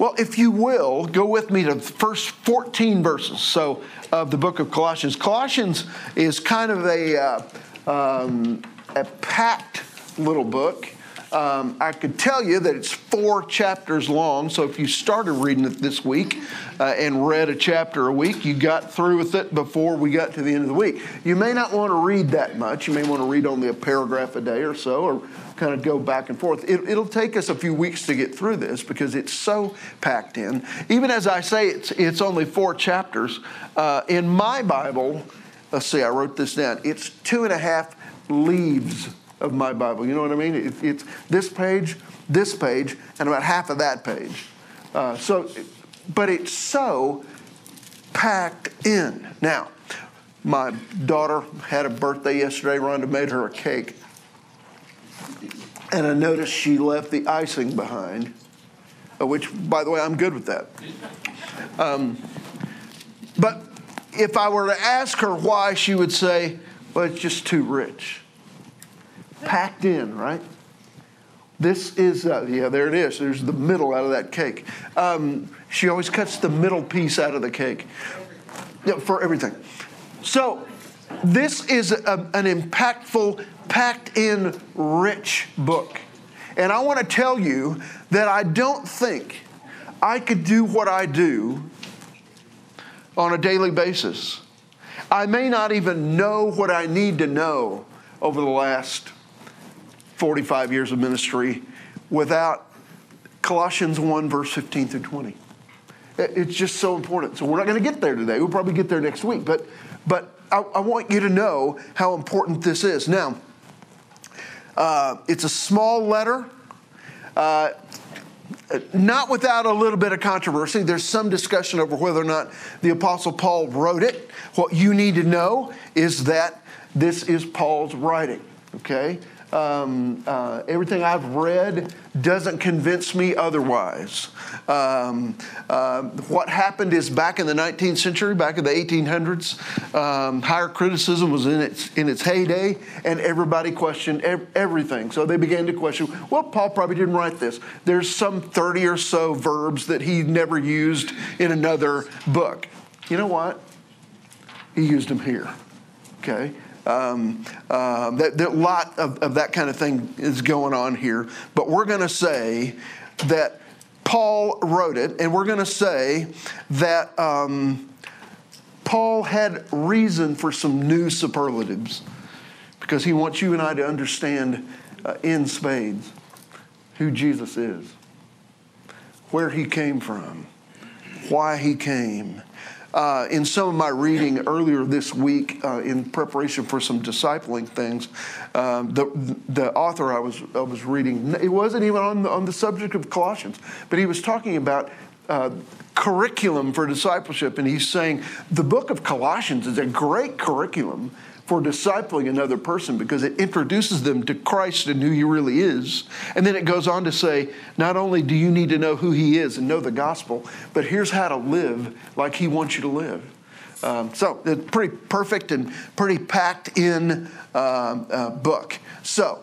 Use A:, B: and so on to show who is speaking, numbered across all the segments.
A: Well, if you will, go with me to the first 14 verses so of the book of Colossians. Colossians is kind of a, uh, um, a packed little book. Um, I could tell you that it's four chapters long, so if you started reading it this week uh, and read a chapter a week, you got through with it before we got to the end of the week. You may not want to read that much. You may want to read only a paragraph a day or so, or kind of go back and forth. It, will take us a few weeks to get through this because it's so packed in. Even as I say, it's, it's only four chapters. Uh, in my Bible, let's see, I wrote this down, it's two and a half leaves of my Bible. You know what I mean? It, it's this page, this page, and about half of that page. Uh, so, but it's so packed in. Now, my daughter had a birthday yesterday. Rhonda made her a cake. And I noticed she left the icing behind, uh, which, by the way, I'm good with that. Um, but if I were to ask her why, she would say, well, it's just too rich packed in, right? This is, uh, yeah, there it is. There's the middle out of that cake. Um, she always cuts the middle piece out of the cake yeah, for everything. So, this is a, an impactful, packed in, rich book. And I want to tell you that I don't think I could do what I do on a daily basis. I may not even know what I need to know over the last 45 years of ministry without Colossians 1, verse 15 through 20. It's just so important. So we're not going to get there today. We'll probably get there next week. But, but I, I want you to know how important this is. Now, uh, it's a small letter. Uh, not without a little bit of controversy. There's some discussion over whether or not the Apostle Paul wrote it. What you need to know is that this is Paul's writing, okay? Um, uh, everything I've read doesn't convince me otherwise. Um, uh, what happened is back in the 19th century, back in the 1800s, um, higher criticism was in its, in its heyday, and everybody questioned ev- everything. So they began to question well, Paul probably didn't write this. There's some 30 or so verbs that he never used in another book. You know what? He used them here. Okay? Um, uh, that, a lot of, of that kind of thing is going on here. But we're going to say that Paul wrote it, and we're going to say that um, Paul had reason for some new superlatives because he wants you and I to understand uh, in spades who Jesus is, where he came from, why he came, uh, in some of my reading earlier this week, uh, in preparation for some discipling things, um, the, the author I was, I was reading, it wasn't even on the, on the subject of Colossians, but he was talking about uh, curriculum for discipleship. And he's saying the book of Colossians is a great curriculum for discipling another person because it introduces them to Christ and who he really is. And then it goes on to say, not only do you need to know who he is and know the gospel, but here's how to live like he wants you to live. Um, so it's pretty perfect and pretty packed in uh, uh, book. So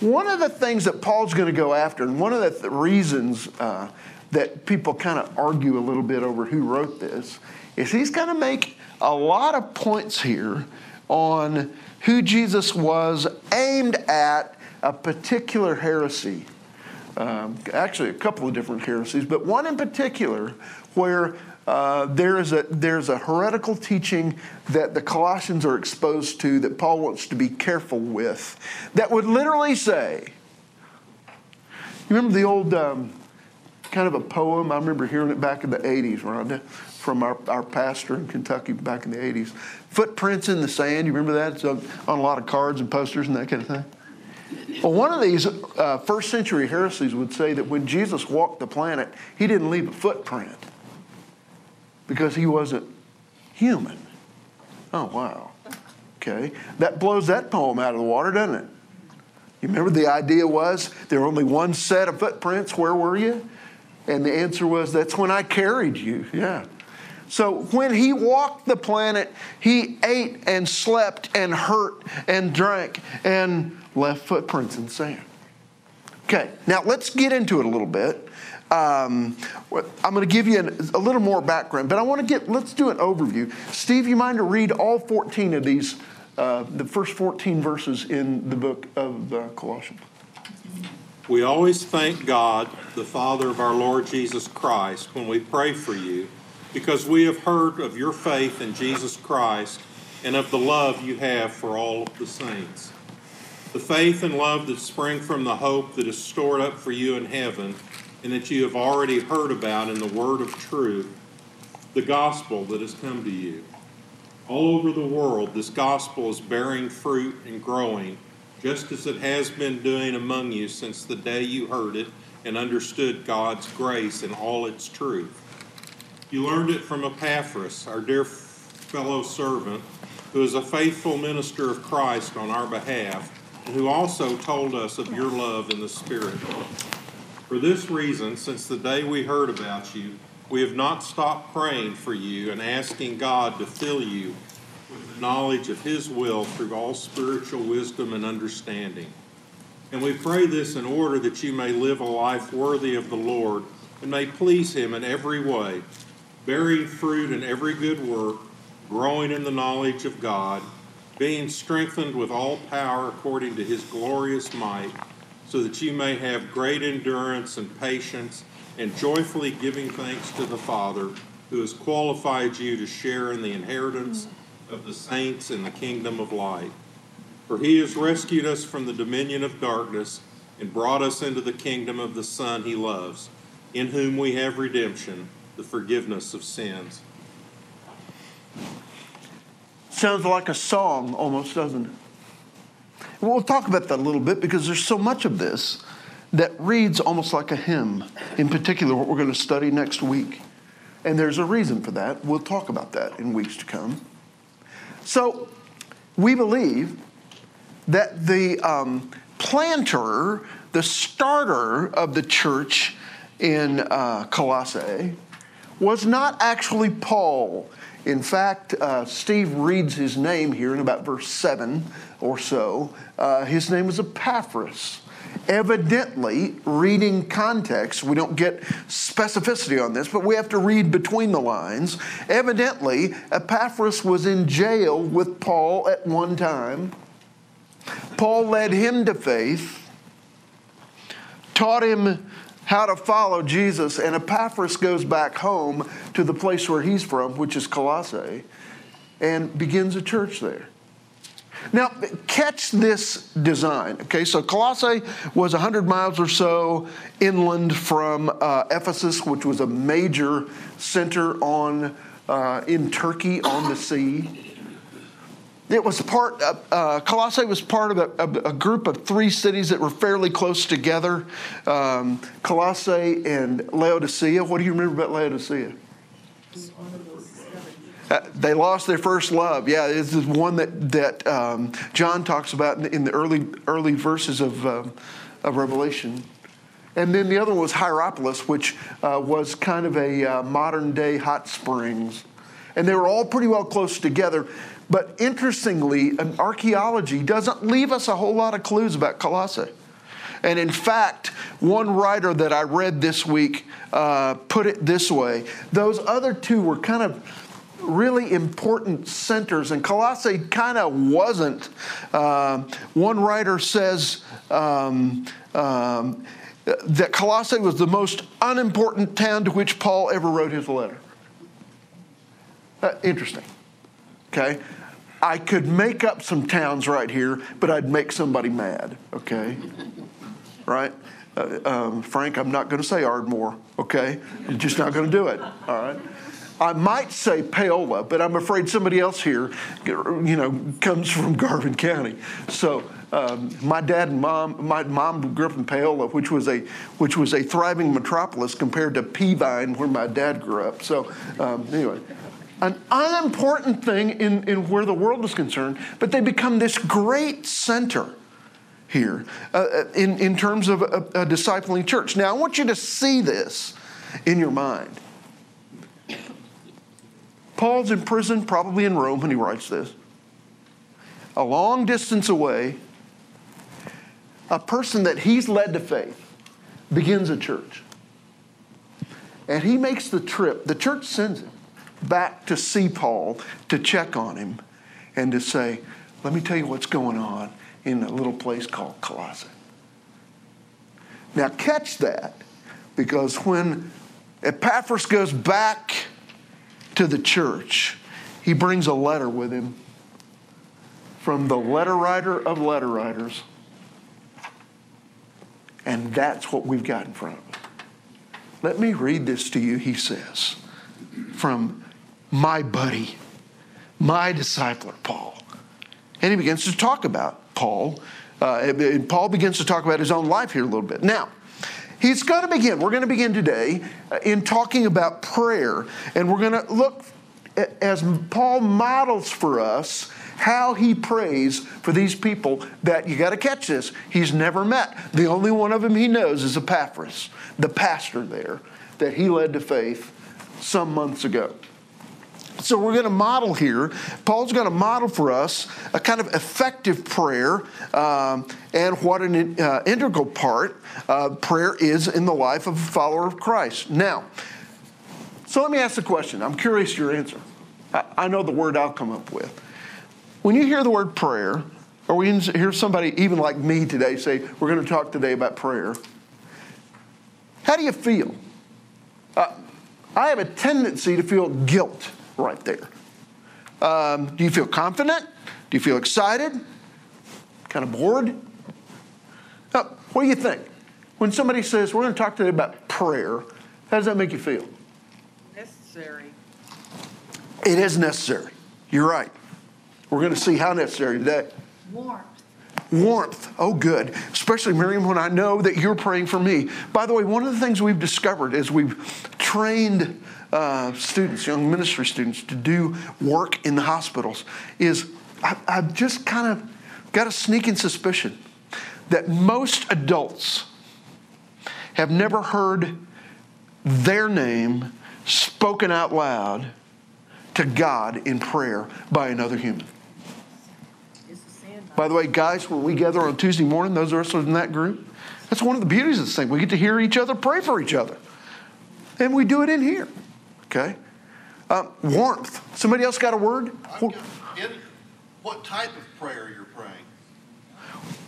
A: one of the things that Paul's going to go after, and one of the th- reasons uh, that people kind of argue a little bit over who wrote this, is he's going to make a lot of points here on who Jesus was aimed at a particular heresy. Um, actually, a couple of different heresies, but one in particular where uh, there is a, there's a heretical teaching that the Colossians are exposed to that Paul wants to be careful with that would literally say, you remember the old um, kind of a poem? I remember hearing it back in the 80s, Rhonda from our, our pastor in Kentucky back in the 80s. Footprints in the sand, you remember that? It's on, a lot of cards and posters and that kind of thing. Well, one of these uh, first century heresies would say that when Jesus walked the planet, he didn't leave a footprint because he wasn't human. Oh, wow. Okay. That blows that poem out of the water, doesn't it? You remember the idea was there were only one set of footprints. Where were you? And the answer was, that's when I carried you. Yeah. So when he walked the planet, he ate and slept and hurt and drank and left footprints in sand. Okay, now let's get into it a little bit. Um, I'm going to give you an, a little more background, but I want to get, let's do an overview. Steve, you mind to read all 14 of these, uh, the first 14 verses in the book of uh, Colossians?
B: We always thank God, the Father of our Lord Jesus Christ, when we pray for you, because we have heard of your faith in Jesus Christ and of the love you have for all of the saints. The faith and love that spring from the hope that is stored up for you in heaven and that you have already heard about in the word of truth, the gospel that has come to you. All over the world, this gospel is bearing fruit and growing, just as it has been doing among you since the day you heard it and understood God's grace in all its truth. You learned it from Epaphras, our dear fellow servant, who is a faithful minister of Christ on our behalf, and who also told us of your love in the Spirit. For this reason, since the day we heard about you, we have not stopped praying for you and asking God to fill you knowledge of His will through all spiritual wisdom and understanding. And we pray this in order that you may live a life worthy of the Lord and may please Him in every way, bearing fruit in every good work, growing in the knowledge of God, being strengthened with all power according to His glorious might so that you may have great endurance and patience, and joyfully giving thanks to the Father, who has qualified you to share in the inheritance of the saints in the kingdom of light. For he has rescued us from the dominion of darkness and brought us into the kingdom of the Son he loves, in whom we have redemption, the forgiveness of sins.
A: Sounds like a song almost, doesn't it? We'll talk about that a little bit because there's so much of this that reads almost like a hymn, in particular, what we're going to study next week. And there's a reason for that. We'll talk about that in weeks to come. So, we believe that the um, planter, the starter of the church in uh, Colossae, was not actually Paul. In fact, uh, Steve reads his name here in about verse 7 or so. Uh, his name is Epaphras. Evidently, reading context, we don't get specificity on this, but we have to read between the lines. Evidently, Epaphras was in jail with Paul at one time. Paul led him to faith, taught him how to follow Jesus, and Epaphras goes back home to the place where he's from, which is Colossae, and begins a church there. Now, catch this design. Okay, so Colossae was 100 miles or so inland from uh, Ephesus, which was a major center on uh, in Turkey on the sea. It was part, uh, uh, Colossae was part of a, a, group of three cities that were fairly close together um, Colossae and Laodicea. What do you remember about Laodicea? Uh, they lost their first love. Yeah, this is one that that um, John talks about in the, in the, early early verses of uh, of Revelation. And then the other one was Hierapolis, which uh, was kind of a uh, modern day hot springs. And they were all pretty well close together. But interestingly, an archaeology doesn't leave us a whole lot of clues about Colossae. And in fact, one writer that I read this week uh, put it this way those other two were kind of really important centers, and Colossae kind of wasn't. Uh, one writer says um, um, that Colossae was the most unimportant town to which Paul ever wrote his letter. Uh, interesting. Okay? I could make up some towns right here, but I'd make somebody mad, okay? right? Uh, um, Frank, I'm not going to say Ardmore, okay? I'm just not going to do it, all right? I might say Paola, but I'm afraid somebody else here, you know, comes from Garvin County. So um, my dad and mom, my mom grew up in Paola, which was a which was a thriving metropolis compared to Peavine, where my dad grew up. So um, anyway, an unimportant thing in, in where the world is concerned, but they become this great center here uh, uh, in, in terms of a, a discipling church. Now, I want you to see this in your mind. Paul's in prison, probably in Rome when he writes this. A long distance away, a person that he's led to faith begins a church. and he makes the trip. The church sends him back to see Paul to check on him and to say, Let me tell you what's going on in a little place called Colossae. Now, catch that because when Epaphras goes back to the church, he brings a letter with him from the letter writer of letter writers. And that's what we've got in front of us. Let me read this to you, he says, from my buddy, my discipler, Paul. And he begins to talk about Paul. Uh, Paul begins to talk about his own life here a little bit. Now, he's going to begin. We're going to begin today uh, in talking about prayer. And we're going to look as Paul models for us how he prays for these people that you got to catch this. He's never met. The only one of them he knows is Epaphras, the pastor there that he led to faith some months ago. So we're going to model here. Paul's going to model for us a kind of effective prayer um, and what an uh, integral part uh, prayer is in the life of a follower of Christ. Now, so let me ask the question. I'm curious your answer. I, I know the word I'll come up with. When you hear the word prayer, or we hear somebody even like me today say, We're going to talk today about prayer, how do you feel? Uh, I have a tendency to feel guilt right there. Um, do you feel confident? Do you feel excited? Kind of bored? Uh, what do you think? When somebody says, We're going to talk today about prayer, how does that make you feel?
C: Necessary.
A: It is necessary. You're right. We're going to see how necessary today.
C: Warmth.
A: Warmth. Oh, good. Especially, Miriam, when I know that you're praying for me. By the way, one of the things we've discovered is we've trained uh, students, young ministry students, to do work in the hospitals is I, I've just kind of got a sneaking suspicion that most adults have never heard their name spoken out loud to God in prayer by another human. By the way, guys, when we gather on Tuesday morning, those of us in that group, that's one of the beauties of this thing. We get to hear each other pray for each other. And we do it in here. Okay? Uh, warmth. Somebody else got a word?
D: what type of prayer you're praying?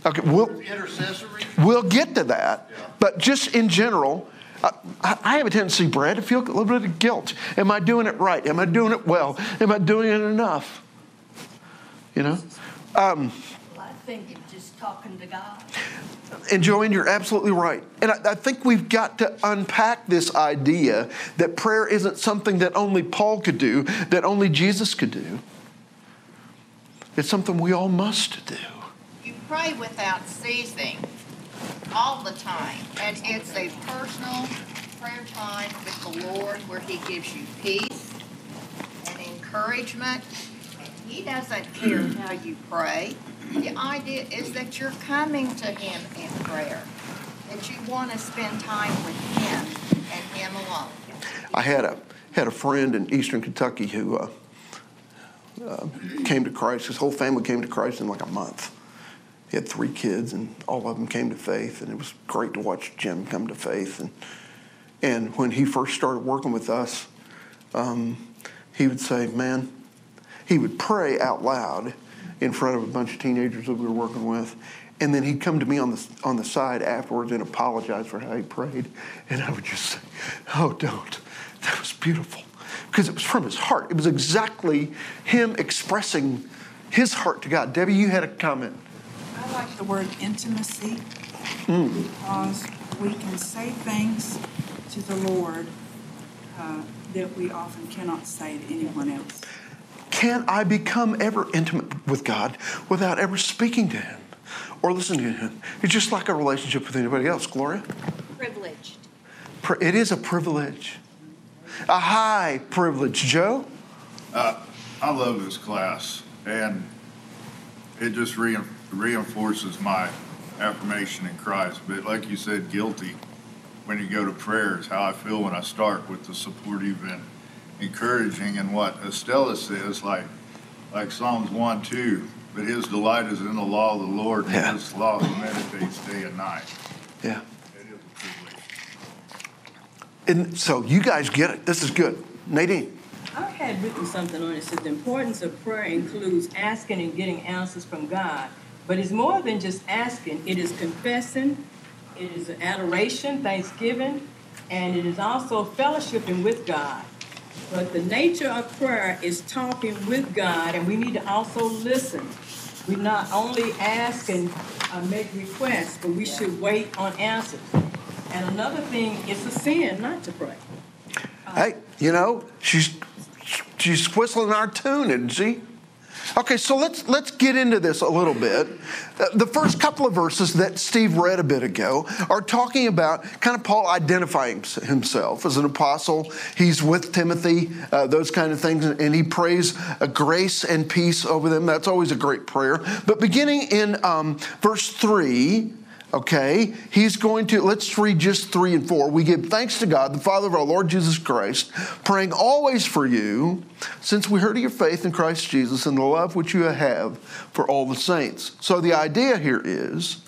A: Okay, we'll,
D: Intercessory?
A: we'll get to that.
D: Yeah.
A: But just in general, I, I have a tendency, Brad, to feel a little bit of guilt. Am I doing it right? Am I doing it well? Am I doing it enough? You know? Um,
E: Well, I think it's just talking to God.
A: And Joanne, you're absolutely right. And I, I, think we've got to unpack this idea that prayer isn't something that only Paul could do, that only Jesus could do. It's something we all must do.
C: You pray without ceasing all the time. And it's a personal prayer time with the Lord where He gives you peace and encouragement. And He doesn't care how you pray. The idea is that you're coming to Him in prayer, that you want to spend time with Him and Him alone.
A: I had a had a friend in Eastern Kentucky who uh, uh, came to Christ. His whole family came to Christ in like a month. He had three kids, and all of them came to faith, and it was great to watch Jim come to faith. And and when he first started working with us, um, he would say, "Man," he would pray out loud in front of a bunch of teenagers that we were working with. And then he'd come to me on the, on the side afterwards and apologize for how he prayed. And I would just say, Oh, don't. That was beautiful. Because it was from his heart. It was exactly him expressing his heart to God. Debbie, you had a comment.
F: I like the word intimacy mm. because we can say things to the Lord uh, that we often cannot say to anyone else.
A: Can I become ever intimate with God without ever speaking to Him or listening to Him? It's just like a relationship with anybody else, Gloria.
E: Privileged.
A: It is a privilege, a high privilege. Joe?
D: Uh, I love this class, and it just re- reinforces my affirmation in Christ. But like you said, guilty when you go to prayer is how I feel when I start with the supportive and encouraging and what Estella says, like like Psalms 1 2, but his delight is in the law of the Lord, and yeah. his law he meditates day and night.
A: Yeah.
D: It is a privilege.
A: And so you guys get it. This is good. Nadine.
G: I had written something on it, said the importance of prayer includes asking and getting answers from God. But it's more than just asking, it is confessing, it is adoration, thanksgiving, and it is also fellowshipping with God. But the nature of prayer is talking with God, and we need to also listen. We not only ask and uh, make requests, but we should wait on answers. And another thing, it's a sin not to pray.
A: Hey, you know, she's she's whistling our tune, isn't she? Okay, so let's let's get into this a little bit. Uh, The first couple of verses that Steve read a bit ago are talking about kind of Paul identifying himself as an apostle. He's with Timothy, uh, those kind of things, and he prays a grace and peace over them. That's always a great prayer. But beginning in um, verse three. Okay, he's going to, let's read just three and four. We give thanks to God, the Father of our Lord Jesus Christ, praying always for you, since we heard of your faith in Christ Jesus and the love which you have for all the saints. So the idea here is,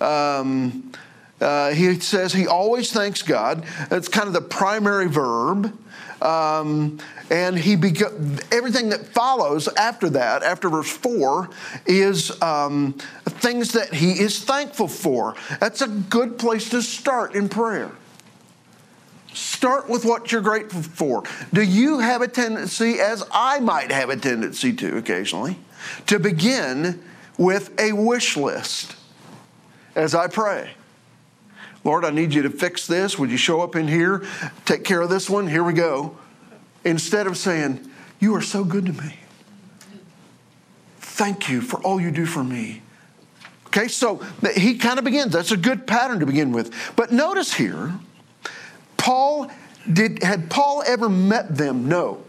A: um, uh, he says he always thanks God. That's kind of the primary verb. Um, and he beca- everything that follows after that, after verse 4, is um, things that he is thankful for. That's a good place to start in prayer. Start with what you're grateful for. Do you have a tendency, as I might have a tendency to occasionally, to begin with a wish list as I pray? Lord, I need you to fix this. Would you show up in here? Take care of this one. Here we go. Instead of saying, You are so good to me. Thank you for all you do for me. Okay, so he kind of begins. That's a good pattern to begin with. But notice here, Paul did had Paul ever met them? No.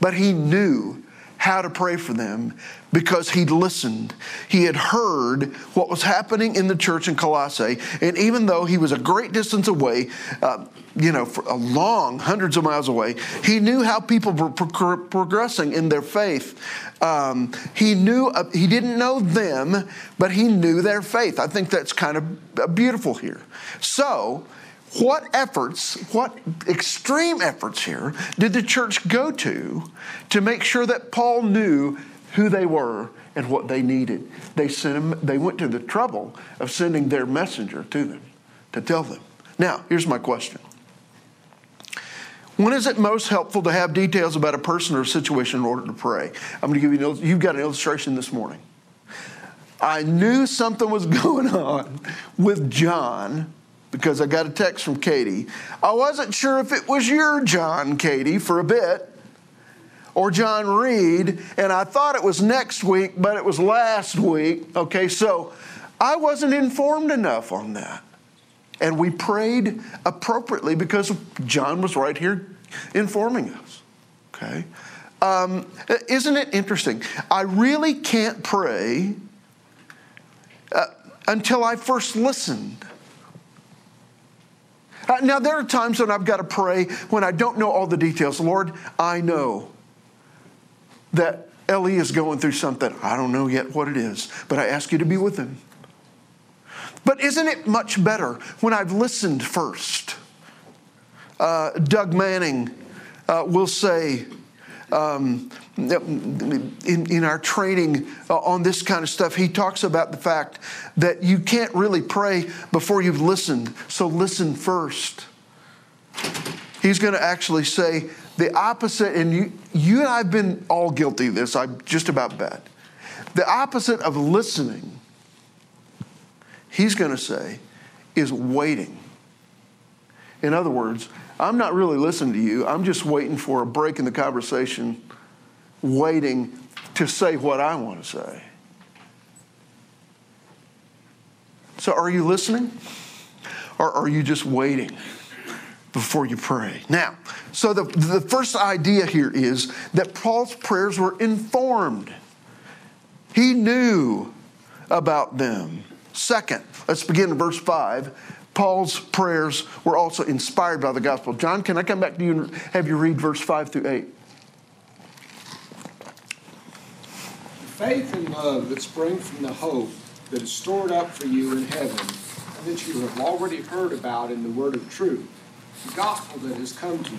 A: But he knew how to pray for them because he'd listened. He had heard what was happening in the church in Colossae. And even though he was a great distance away, uh, you know, for a long, hundreds of miles away, he knew how people were pro- progressing in their faith. Um, he knew, uh, he didn't know them, but he knew their faith. I think that's kind of beautiful here. So, what efforts, what extreme efforts here did the church go to to make sure that Paul knew who they were and what they needed? They sent him, they went to the trouble of sending their messenger to them to tell them. Now, here's my question. When is it most helpful to have details about a person or a situation in order to pray? I'm going to give you, an, you've got an illustration this morning. I knew something was going on with John because I got a text from Katie. I wasn't sure if it was your John, Katie, for a bit, or John Reed, and I thought it was next week, but it was last week. Okay, so I wasn't informed enough on that. And we prayed appropriately because John was right here informing us. Okay? Um, isn't it interesting? I really can't pray uh, until I first listened. Uh, now, there are times when I've got to pray when I don't know all the details. Lord, I know that Ellie is going through something. I don't know yet what it is, but I ask you to be with him. But isn't it much better when I've listened first? Uh, Doug Manning uh, will say, um, in, in, our training uh, on this kind of stuff, he talks about the fact that you can't really pray before you've listened. So listen first. He's going to actually say the opposite, and you, you and I have been all guilty of this, I just about bet. The opposite of listening, he's going to say, is waiting. In other words, I'm not really listening to you. I'm just waiting for a break in the conversation, waiting to say what I want to say. So, are you listening? Or are you just waiting before you pray? Now, so the, the first idea here is that Paul's prayers were informed, he knew about them. Second, let's begin in verse 5. Paul's prayers were also inspired by the gospel. John, can I come back to you and have you read verse 5 through 8?
H: Faith and love that spring from the hope that is stored up for you in heaven, and that you have already heard about in the word of truth, the gospel that has come to you.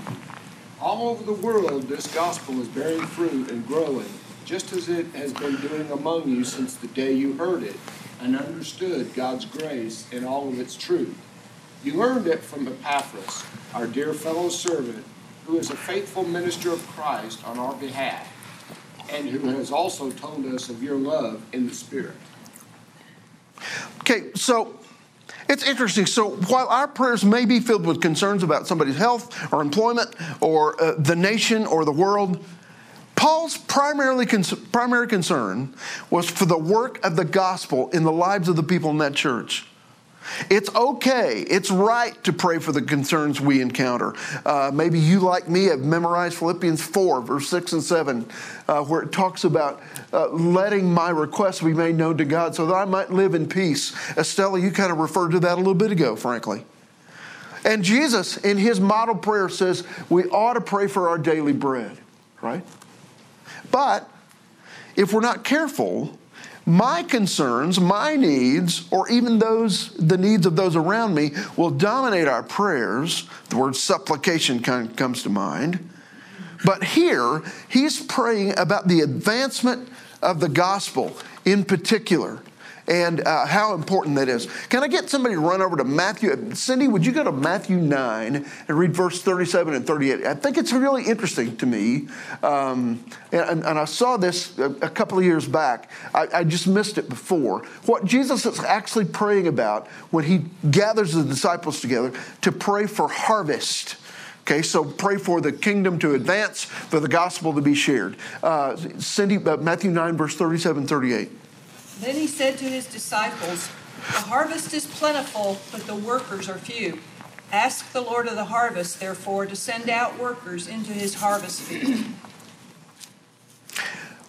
H: All over the world, this gospel is bearing fruit and growing, just as it has been doing among you since the day you heard it and understood God's grace in all of its truth. You learned it from Epaphras, our dear fellow servant, who is a faithful minister of Christ on our behalf, and who has also told us of your love in the Spirit.
A: Okay, so it's interesting. So while our prayers may be filled with concerns about somebody's health or employment or uh, the nation or the world, Paul's primarily primary concern was for the work of the gospel in the lives of the people in that church. It's okay, it's right to pray for the concerns we encounter. Uh, maybe you, like me, have memorized Philippians 4, verse 6 and 7, uh, where it talks about uh, letting my requests be made known to God so that I might live in peace. Estella, you kind of referred to that a little bit ago, frankly. And Jesus, in his model prayer, says we ought to pray for our daily bread, right? But if we're not careful, my concerns, my needs, or even those the needs of those around me will dominate our prayers. The word supplication comes to mind. But here, he's praying about the advancement of the gospel in particular and uh, how important that is. Can I get somebody to run over to Matthew? Cindy, would you go to Matthew 9 and read verse 37 and 38? I think it's really interesting to me. Um, and, and, I saw this a, couple of years back. I, I, just missed it before. What Jesus is actually praying about when he gathers the disciples together to pray for harvest. Okay, so pray for the kingdom to advance, for the gospel to be shared. Uh, Cindy, uh, Matthew 9, verse 37, 38.
I: Then he said to his disciples, The harvest is plentiful, but the workers are few. Ask the Lord of the harvest, therefore, to send out workers into his harvest field.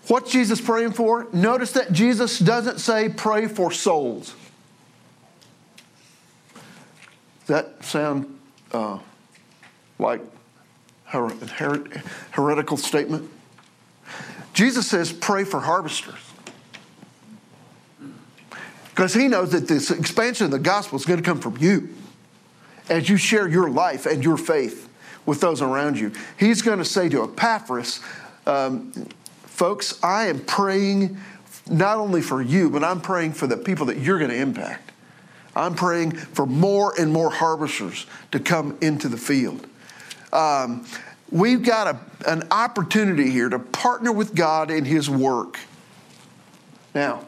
A: What's Jesus praying for? Notice that Jesus doesn't say pray for souls. That sound uh, like her- her- heretical statement? Jesus says pray for harvesters. Because he knows that this expansion of the gospel is going to come from you as you share your life and your faith with those around you. He's going to say to Epaphras, um, folks, I am praying not only for you, but I'm praying for the people that you're going to impact. I'm praying for more and more harvesters to come into the field. Um, we've got a, an opportunity here to partner with God in His work. Now,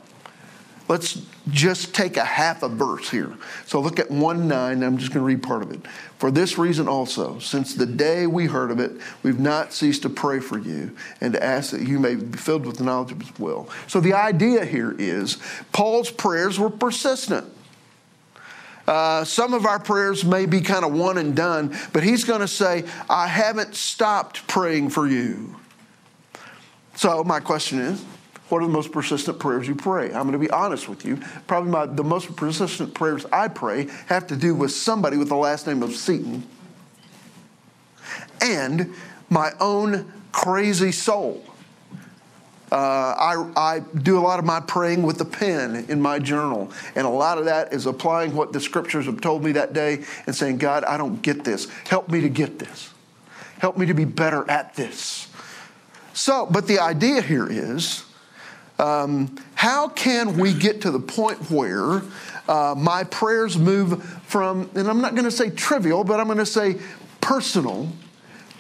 A: let's just take a half a verse here. So look at 1 9, I'm just going to read part of it. For this reason also, since the day we heard of it, we've not ceased to pray for you and to ask that you may be filled with the knowledge of his will. So the idea here is Paul's prayers were persistent. Uh, some of our prayers may be kind of one and done, but he's going to say, I haven't stopped praying for you. So, my question is what are the most persistent prayers you pray? I'm going to be honest with you. Probably my, the most persistent prayers I pray have to do with somebody with the last name of Seaton and my own crazy soul. Uh, I, I do a lot of my praying with a pen in my journal, and a lot of that is applying what the scriptures have told me that day and saying, God, I don't get this. Help me to get this. Help me to be better at this. So, but the idea here is um, how can we get to the point where uh, my prayers move from, and I'm not going to say trivial, but I'm going to say personal,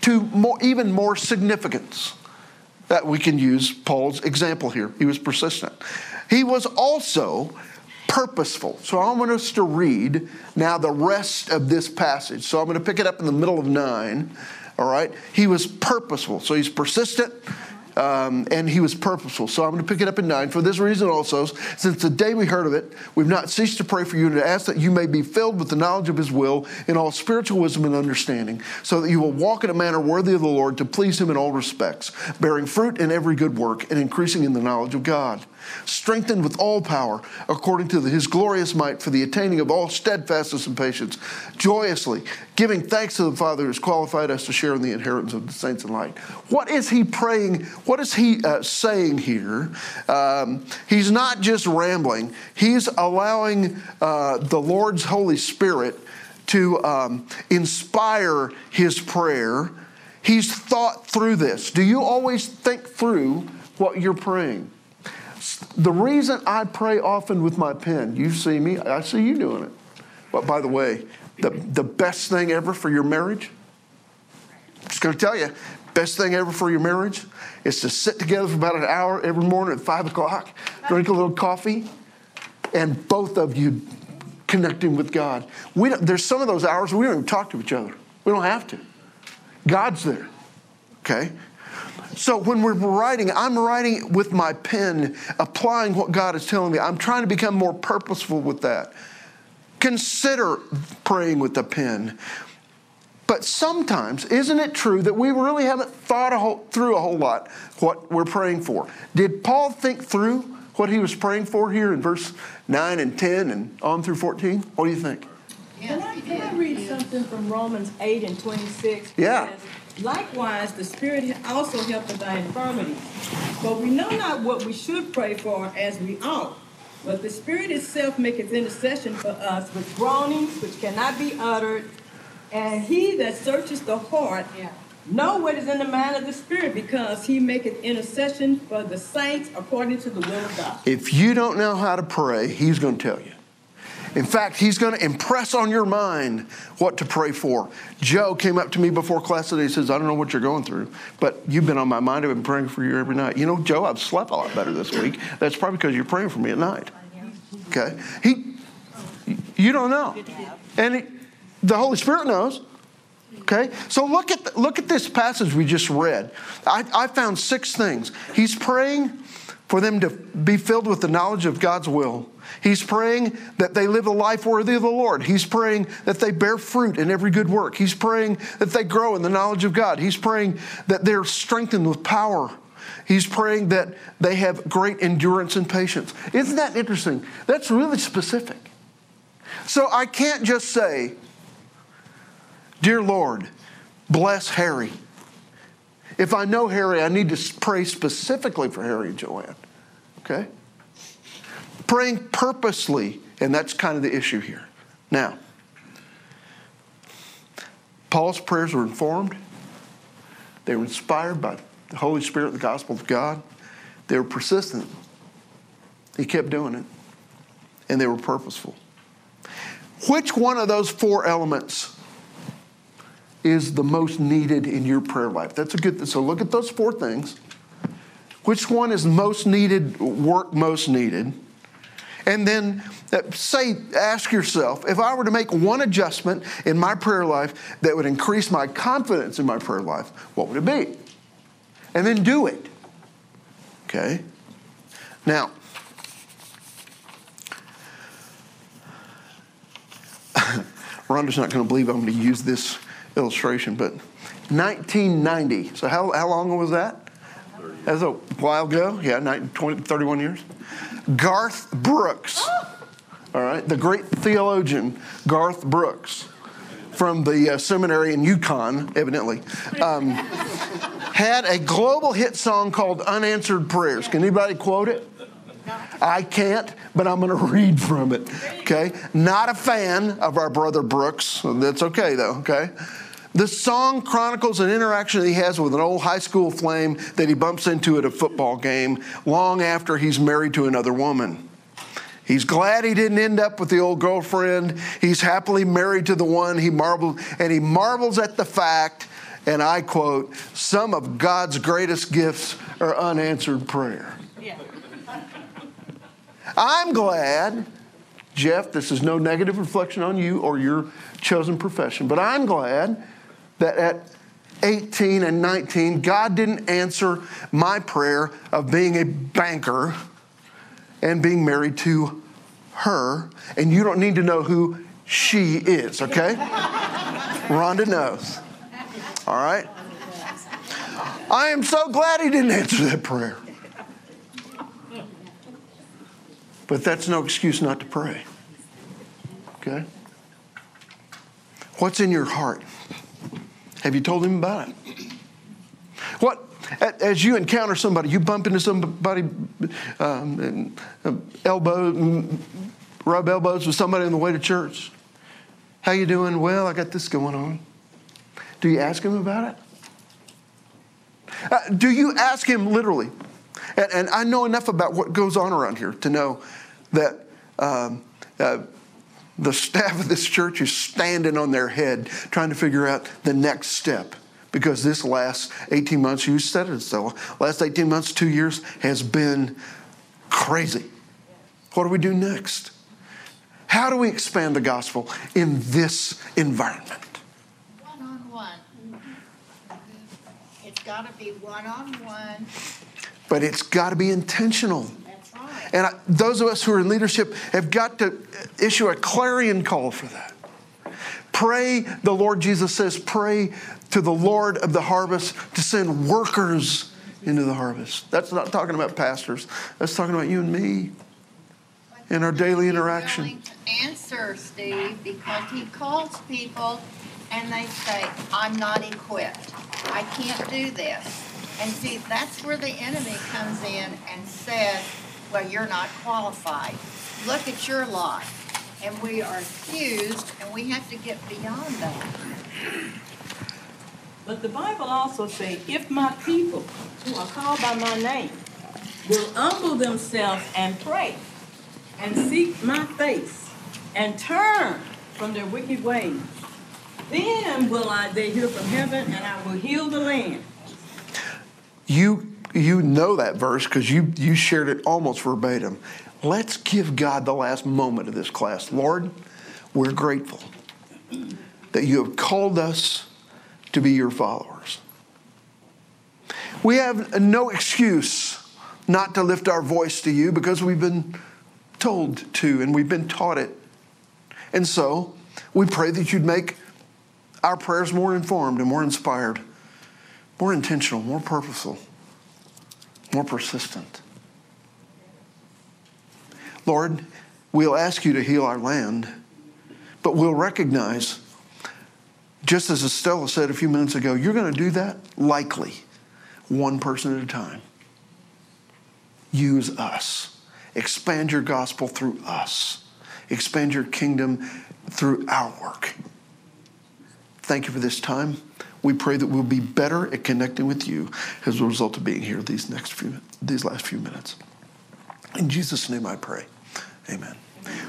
A: to more, even more significance? That we can use Paul's example here. He was persistent. He was also purposeful. So I want us to read now the rest of this passage. So I'm going to pick it up in the middle of nine. All right. He was purposeful. So he's persistent. Um, and he was purposeful. So I'm going to pick it up in nine. For this reason also, since the day we heard of it, we've not ceased to pray for you and to ask that you may be filled with the knowledge of his will in all spiritual wisdom and understanding, so that you will walk in a manner worthy of the Lord to please him in all respects, bearing fruit in every good work and increasing in the knowledge of God strengthened with all power according to his glorious might for the attaining of all steadfastness and patience, joyously giving thanks to the Father who has qualified us to share in the inheritance of the saints in light. What is he praying? What is he uh, saying here? Um, he's not just rambling, he's allowing uh, the Lord's Holy Spirit to um, inspire his prayer, he's thought through this. Do you always think through what you're praying? The reason I pray often with my pen, you see me, I see you doing it. But by the way, the, the best thing ever for your marriage, I'm just going to tell you, best thing ever for your marriage is to sit together for about an hour every morning at five o'clock, drink a little coffee, and both of you connecting with God. We there's some of those hours we don't even talk to each other. We don't have to. God's there. Okay? So when we're writing, I'm writing with my pen, applying what God is telling me. I'm trying to become more purposeful with that. Consider praying with a pen. But sometimes, isn't it true that we really haven't thought a whole, through a whole lot what we're praying for? Did Paul think through what he was praying for here in verse 9 and 10 and on through 14? What do you think?
G: Can I, can I read something from Romans 8 and 26?
A: Yeah.
G: Likewise, the Spirit also helpeth our infirmities. For we know not what we should pray for as we ought. But the Spirit itself maketh intercession for us with groanings which cannot be uttered. And he that searches the heart know what is in the mind of the Spirit, because he maketh intercession for the saints according to the will of God.
A: If you don't know how to pray, he's going to tell you. In fact, he's going to impress on your mind what to pray for. Joe came up to me before class today. He says, I don't know what you're going through, but you've been on my mind. I've been praying for you every night. You know, Joe, I've slept a lot better this week. That's probably because you're praying for me at night. Okay? He, you don't know. And he, the Holy Spirit knows. Okay, so look at the, look at this passage we just read. I, I found six things. He's praying for them to be filled with the knowledge of God's will. He's praying that they live a life worthy of the Lord. He's praying that they bear fruit in every good work. He's praying that they grow in the knowledge of God. He's praying that they're strengthened with power. He's praying that they have great endurance and patience. Isn't that interesting? That's really specific. So I can't just say, Dear Lord, bless Harry. If I know Harry, I need to pray specifically for Harry and Joanne. Okay? Praying purposely, and that's kind of the issue here. Now, Paul's prayers were informed, they were inspired by the Holy Spirit, the gospel of God. They were persistent. He kept doing it, and they were purposeful. Which one of those four elements is the most needed in your prayer life? That's a good so look at those four things. Which one is most needed, work most needed? And then uh, say, ask yourself, if I were to make one adjustment in my prayer life that would increase my confidence in my prayer life, what would it be? And then do it. Okay? Now, Rhonda's not going to believe I'm going to use this illustration, but 1990. So, how, how long was that? That was a while ago. Yeah, 19, 20, 31 years. Garth Brooks, all right, the great theologian Garth Brooks from the uh, seminary in Yukon, evidently, um, had a global hit song called Unanswered Prayers. Can anybody quote it? I can't, but I'm going to read from it. Okay? Not a fan of our brother Brooks. That's okay, though, okay? The song chronicles an interaction that he has with an old high school flame that he bumps into at a football game long after he's married to another woman. He's glad he didn't end up with the old girlfriend. He's happily married to the one he marveled, and he marvels at the fact, and I quote, some of God's greatest gifts are unanswered prayer.
E: Yeah.
A: I'm glad, Jeff, this is no negative reflection on you or your chosen profession, but I'm glad that at 18 and 19, God didn't answer my prayer of being a banker and being married to her. And you don't need to know who she is, okay? Rhonda knows. All right? I am so glad he didn't answer that prayer. But that's no excuse not to pray. Okay? What's in your heart? Have you told him about it? What, as you encounter somebody, you bump into somebody, um, uh, elbow, rub elbows with somebody on the way to church. How you doing? Well, I got this going on. Do you ask him about it? Uh, do you ask him literally? And, and, I know enough about what goes on around here to know that um, uh, the staff of this church is standing on their head trying to figure out the next step because this last 18 months, you said it so, last 18 months, two years has been crazy. What do we do next? How do we expand the gospel in this environment?
C: One on one. It's got to be one on one.
A: But it's got to be intentional. And I, those of us who are in leadership have got to issue a clarion call for that. Pray, the Lord Jesus says, pray to the Lord of the harvest to send workers into the harvest. That's not talking about pastors, that's talking about you and me in our daily interaction.
C: Answer, Steve, because he calls people and they say, I'm not equipped. I can't do this. And see, that's where the enemy comes in and says, well, you're not qualified. Look at your life. And we are accused, and we have to get beyond that.
G: But the Bible also says, if my people who are called by my name will humble themselves and pray and seek my face and turn from their wicked ways, then will I they hear from heaven and I will heal the land.
A: You you know that verse because you you shared it almost verbatim. Let's give God the last moment of this class. Lord, we're grateful that you have called us to be your followers. We have no excuse not to lift our voice to you because we've been told to and we've been taught it. And so we pray that you'd make our prayers more informed and more inspired, more intentional, more purposeful, more persistent. Lord, we'll ask you to heal our land, but we'll recognize, just as Estella said a few minutes ago, you're going to do that likely one person at a time. Use us. Expand your gospel through us. Expand your kingdom through our work. Thank you for this time. We pray that we'll be better at connecting with you as a result of being here these next few these last few minutes. In Jesus' name I pray. Amen.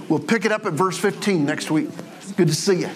A: We'll pick it up at verse 15 next week. Good to see you.